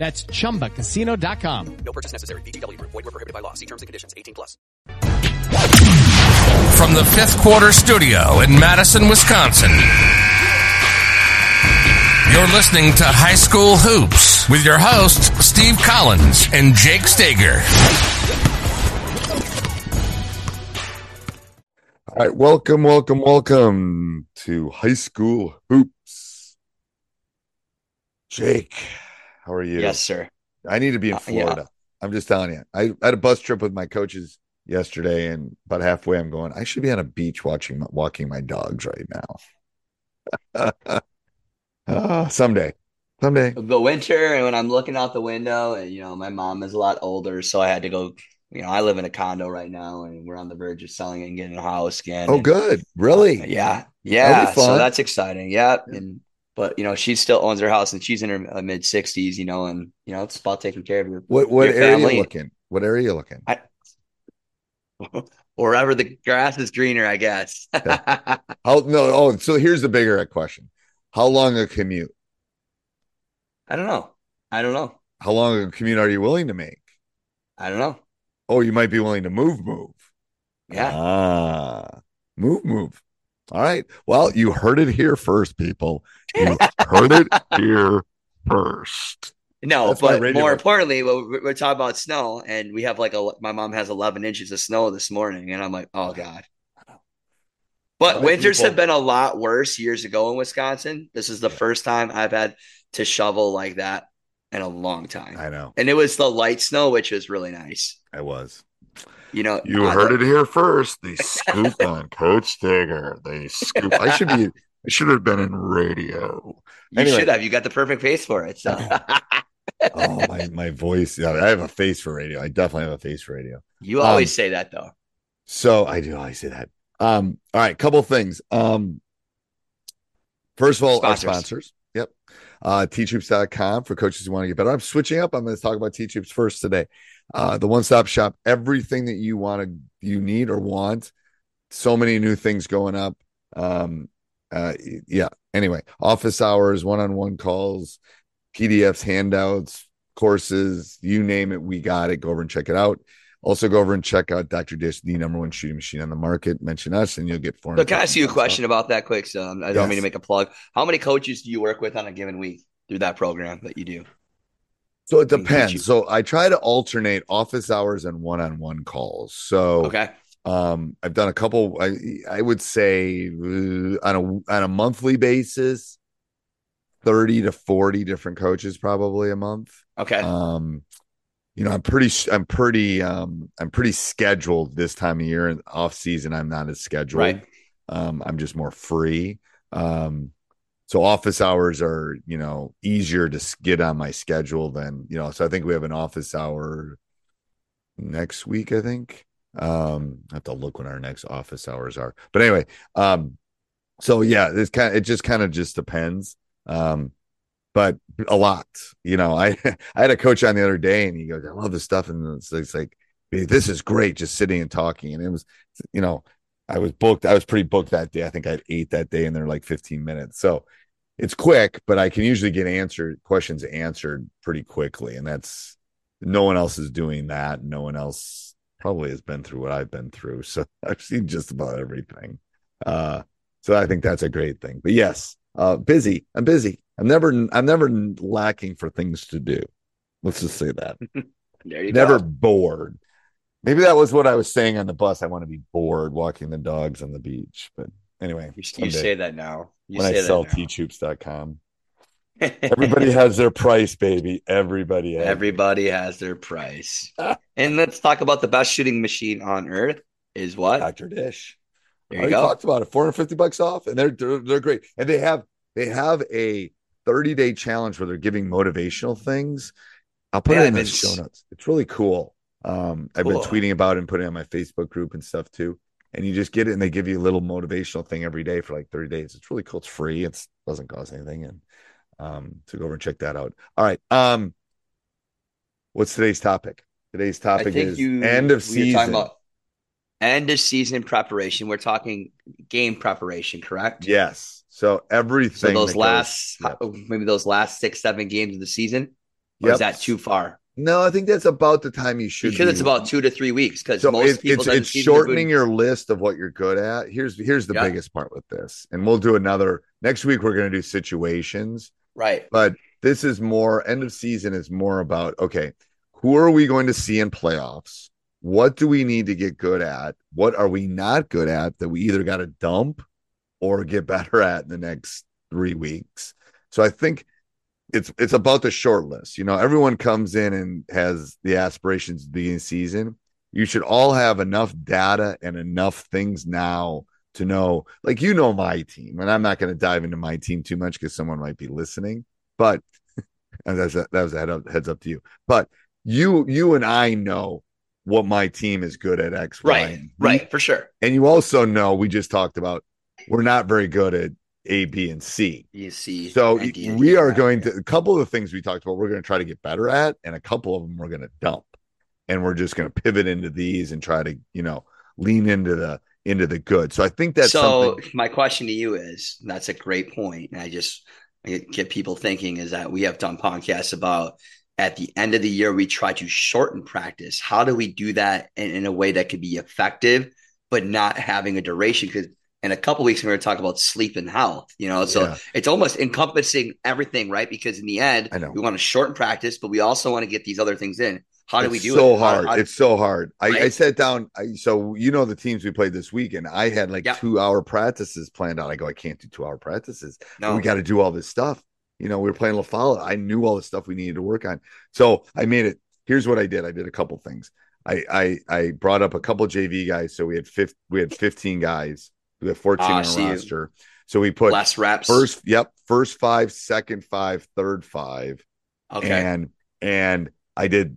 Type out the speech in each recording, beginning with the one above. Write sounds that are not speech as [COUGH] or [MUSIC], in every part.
That's ChumbaCasino.com. No purchase necessary. VGW Group. Void were prohibited by law. See terms and conditions. 18 plus. From the fifth quarter studio in Madison, Wisconsin. You're listening to High School Hoops with your hosts, Steve Collins and Jake Stager. All right, welcome, welcome, welcome to High School Hoops. Jake, how are you? Yes, sir. I need to be in Uh, yeah. Florida. I'm just telling you. I had a bus trip with my coaches yesterday, and about halfway, I'm going. I should be on a beach watching, my, walking my dogs right now. [LAUGHS] Ah, someday, someday. The winter, and when I'm looking out the window, and you know, my mom is a lot older, so I had to go. You know, I live in a condo right now, and we're on the verge of selling it and getting a house again. Oh, and- good. Really? Yeah, yeah. be. So that's exciting. Yeah, and but you know, she still owns her house, and she's in her uh, mid sixties. You know, and you know, it's about taking care of your What what your area family. you looking? What area you looking? I, [LAUGHS] wherever the grass is greener, I guess. [LAUGHS] How no? Oh, so here's the bigger question: How long a commute? I don't know. I don't know. How long a commute are you willing to make? I don't know. Oh, you might be willing to move, move. Yeah. Ah, move, move. All right. Well, you heard it here first, people. You heard it [LAUGHS] here first. No, That's but more importantly, we're, we're talking about snow, and we have like a. My mom has 11 inches of snow this morning, and I'm like, oh god. But winters people- have been a lot worse years ago in Wisconsin. This is the first time I've had to shovel like that in a long time, I know. and it was the light snow, which was really nice. I was. You know, You I- heard it here first. They scoop on [LAUGHS] Coach Digger. They scoop. I should be. I should have been in radio. You Anyway. should have. You got the perfect face for it. So [LAUGHS] Oh, my my voice. Yeah, I have a face for radio. I definitely have a face for radio. you always Um, say that though. So I do. I say that. Um. All right. Couple things. Um. First of all, Sponsors. our sponsors. Yep. Uh, teachhoops.com for coaches who want to get better. I'm switching up. I'm going to talk about Teach Hoops first today. Uh, the one stop shop, everything that you want to, you need or want. So many new things going up. Um, uh, yeah. Anyway, office hours, one on one calls, PDFs, handouts, courses, you name it, we got it. Go over and check it out. Also, go over and check out Dr. Dish, the number one shooting machine on the market. Mention us, and you'll get four. So can I ask you a question about that quick? So um, I don't mean to make a plug. How many coaches do you work with on a given week through that program that you do? So it depends. So I try to alternate office hours and one-on-one calls. So Okay. Um, I've done a couple. I I would say uh, on a on a monthly basis, thirty to forty different coaches probably a month. Okay. Um, you know, I'm pretty, I'm pretty, um, I'm pretty scheduled this time of year. And off season, I'm not as scheduled. Right. Um, I'm just more free. Um, so office hours are, you know, easier to get on my schedule than, you know, so I think we have an office hour next week, I think. Um, I have to look when our next office hours are. But anyway, um, so yeah, it's kind of, it just kind of just depends. Um, but a lot, you know, I, [LAUGHS] I had a coach on the other day and he goes, I love this stuff. And it's, it's like, this is great, just sitting and talking. And it was, you know, I was booked. I was pretty booked that day. I think I had eight that day, and they're like 15 minutes. So it's quick, but I can usually get answered questions answered pretty quickly, and that's no one else is doing that. No one else probably has been through what I've been through. So [LAUGHS] I've seen just about everything. Uh, so I think that's a great thing. But yes, uh, busy. I'm busy. I'm never. I'm never lacking for things to do. Let's just say that. [LAUGHS] never go. bored. Maybe that was what I was saying on the bus. I want to be bored walking the dogs on the beach. But anyway, You, you say that now. You when I sell teachhoops.com. Everybody [LAUGHS] has their price, baby. Everybody has. Everybody has their price. and let's talk about the best shooting machine on earth is what? Dr. Dish. There you already go. talked about it. 450 bucks off, and they're, they're they're great. And they have they have a 30 day challenge where they're giving motivational things. I'll put Yeah, it in the show notes. It's really cool. Um, I've Cool. been tweeting about it and putting it on my Facebook group and stuff too. And you just get it, and they give you a little motivational thing every day for like 30 days. It's really cool. It's free. It doesn't cost anything, and um, to go over and check that out. All right. Um, what's today's topic? Today's topic is you end of season. about end of season preparation. We're talking game preparation, correct? Yes. So everything. So those that goes- last Yep. maybe those last six, seven games of the season? Or Yep. is that too far? No, I think that's about the time you should. Because be. it's about two to three weeks. Because so most it- people it's it's are shortening your list of what you're good at. Here's here's the Yeah. biggest part with this, and we'll do another next week. We're going to do situations, right. but this is more end of season is more about okay, who are we going to see in playoffs? What do we need to get good at? What are we not good at that we either got to dump or get [LAUGHS] better at in the next three weeks? So I think it's it's about the short list. You know, everyone comes in and has the aspirations beginning of the season. You should all have enough data and enough things now to know, like you know my team, and I'm not going to dive into my team too much because someone might be listening. But [LAUGHS] that's a, that was a head up, heads up to you. But you you and I know what my team is good at X, Right. and Right. For sure. And you also know we just talked about we're not very good at A, B, and C. You see. So and D- we are going to a couple of the things we talked about. We're going to try to get better at, and a couple of them we're going to dump, and we're just going to pivot into these and try to you know lean into the into the good. So I think that's so something. my question to you is that's a great point and i just I get people thinking is that we have done podcasts about at the end of the year we try to shorten practice how do we do that in, in a way that could be effective but not having a duration because in a couple weeks we're going to talk about sleep and health you know so Yeah. it's almost encompassing everything right because in the end I know. we want to shorten practice but we also want to get these other things in how do it's we do so it How- hard. how- it's so hard. I, I sat down. I, so you know the teams we played this weekend. I had like two hour practices planned out. I go, I can't do two hour practices. no we got to do all this stuff. You know, we were playing La. I knew all the stuff we needed to work on. So I made it. Here's what I did. I did a couple things. I I I brought up a couple JV guys. So we had fifth. We had 15 guys. We have 14 Ah, I on roster. So we put less reps first. Yep, first five, second five, third five, okay and and I did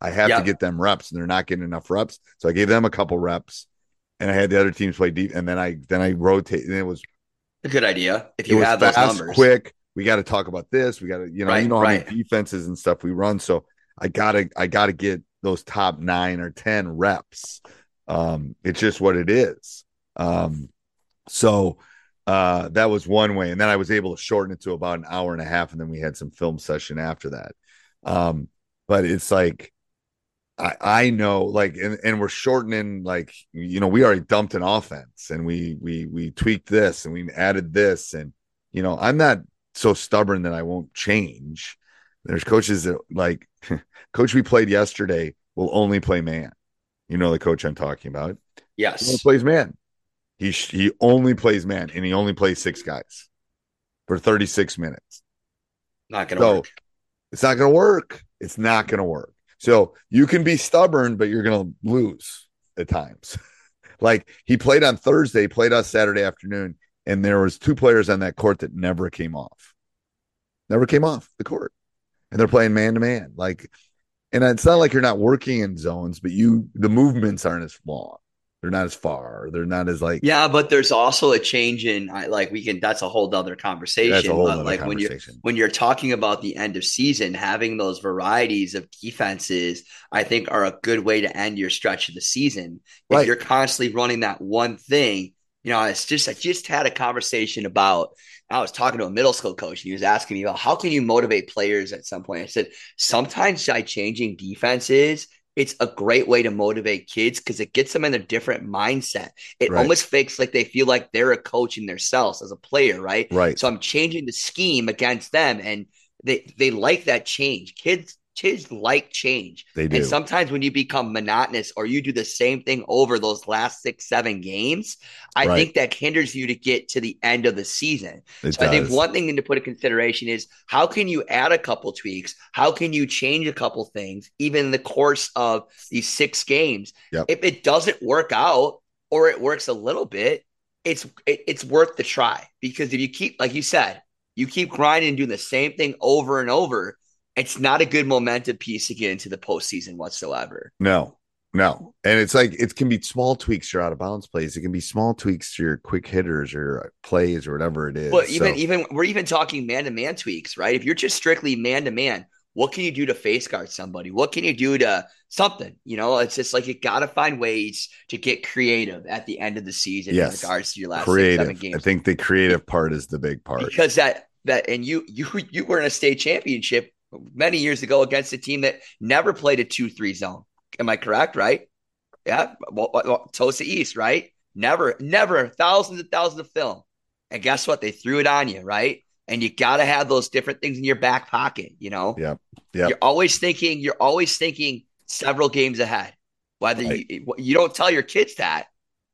I have Yeah. to get them reps, and they're not getting enough reps. So I gave them a couple reps, and I had the other teams play deep. And then I then I rotate, and it was a good idea if you have fast, those numbers quick. We got to talk about this. We got to you know Right, you know how right. many defenses and stuff we run. So I gotta I gotta get those top nine or ten reps. Um, it's just what it is. Um, so uh that was one way and then i was able to shorten it to about an hour and a half and then we had some film session after that um but it's like i i know like and, and we're shortening like you know we already dumped an offense and we we we tweaked this and we added this and you know i'm not so stubborn that i won't change there's coaches that like [LAUGHS] coach we played yesterday will only play man you know the coach i'm talking about yes he only plays man. He he only plays man, and he only plays six guys for 36 minutes. Not going to So work. it's not going to work. It's not going to work. So you can be stubborn, but you're going to lose at times. [LAUGHS] like he played on Thursday, played us Saturday afternoon, and there was two players on that court that never came off. Never came off the court. And they're playing man to man. Like, and it's not like you're not working in zones, but you the movements aren't as long. They're not as far. They're not as like Yeah, but there's also a change in like we can. That's a whole other conversation. that's a whole but other like when you're when you're talking about the end of season, having those varieties of defenses, I think are a good way to end your stretch of the season. If Right. you're constantly running that one thing, you know, it's just I just had a conversation about. I was talking to a middle school coach, and he was asking me about how can you motivate players at some point. I said sometimes by changing defenses. It's a great way to motivate kids because it gets them in a different mindset. It Right. almost fakes like they feel like they're a coach in themselves as a player, right? Right. So I'm changing the scheme against them, and they they like that change. Kids kids like change, They do. and sometimes when you become monotonous or you do the same thing over those last six seven games, I Right. think that hinders you to get to the end of the season. It So I think one thing to put in consideration is how can you add a couple tweaks? How can you change a couple things, even in the course of these six games? Yep. If it doesn't work out or it works a little bit, it's it, it's worth the try because if you keep, like you said, you keep grinding and doing the same thing over and over, it's not a good momentum piece to get into the postseason whatsoever. No, no. And it's like it can be small tweaks to your out of bounds plays. It can be small tweaks to your quick hitters or plays or whatever it is. But even So- even we're even talking man to man tweaks, right? If you're just strictly man to man, what can you do to face guard somebody? What can you do to something? You know, it's just like you got to find ways to get creative at the end of the season Yes. in regards to your last six, seven creative. games. I think the creative part is the big part. because that that and you you you were in a state championship many years ago against a team that never played a two three zone. Am I correct? Right? Yeah, well, well, well, Tosa East, right? Never, never thousands and thousands of film, and guess what? They threw it on you, right? And you got to have those different things in your back pocket. You know, Yeah. Yeah. you're always thinking. You're always thinking several games ahead. Whether Right. you you don't tell your kids that,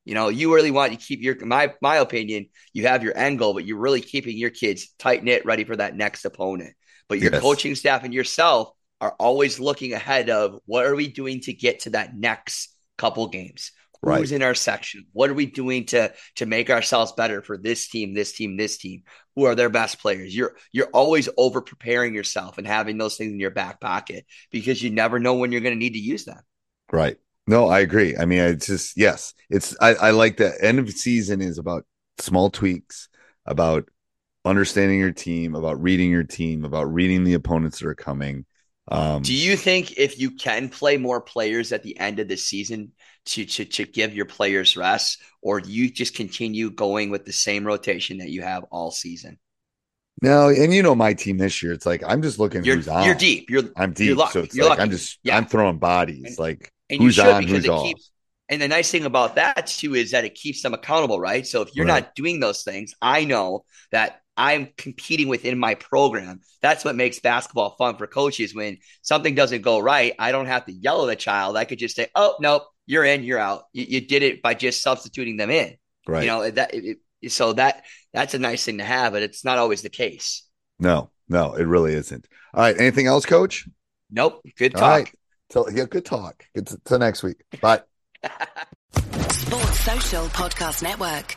you know, you really want to keep your my my opinion. You have your end goal, but you're really keeping your kids tight knit, ready for that next opponent. But your Yes. coaching staff and yourself are always looking ahead of what are we doing to get to that next couple games. Right. Who's in our section? What are we doing to to make ourselves better for this team, this team, this team? Who are their best players? You're you're always over preparing yourself and having those things in your back pocket because you never know when you're going to need to use them. Right. No, I agree. I mean, it's just yes, it's I, I like that end of season is about small tweaks, about understanding your team, about reading your team, about reading the opponents that are coming. Um Do you think if you can play more players at the end of the season to to to give your players rest, or do you just continue going with the same rotation that you have all season? no, and you know my team this year, it's like I'm just looking You're who's on. you're deep. You're I'm deep. You're lucky. So it's like I'm just Yeah. I'm throwing bodies. And- like and who's you on, who's off. keeps. And the nice thing about that too is that it keeps them accountable, right? So if you're Right. not doing those things, I know that I'm competing within my program. That's what makes basketball fun for coaches. When something doesn't go right, I don't have to yell at a child. I could just say, "Oh, nope, you're in, you're out." You, you did it by just substituting them in. right. You know that. It, it- so that that's a nice thing to have, but it's not always the case. no, no, it really isn't. All right. Anything else, coach? Nope. Good talk. right. So yeah, good talk. Good to, till next week. Bye. [LAUGHS] Sports Social Podcast Network.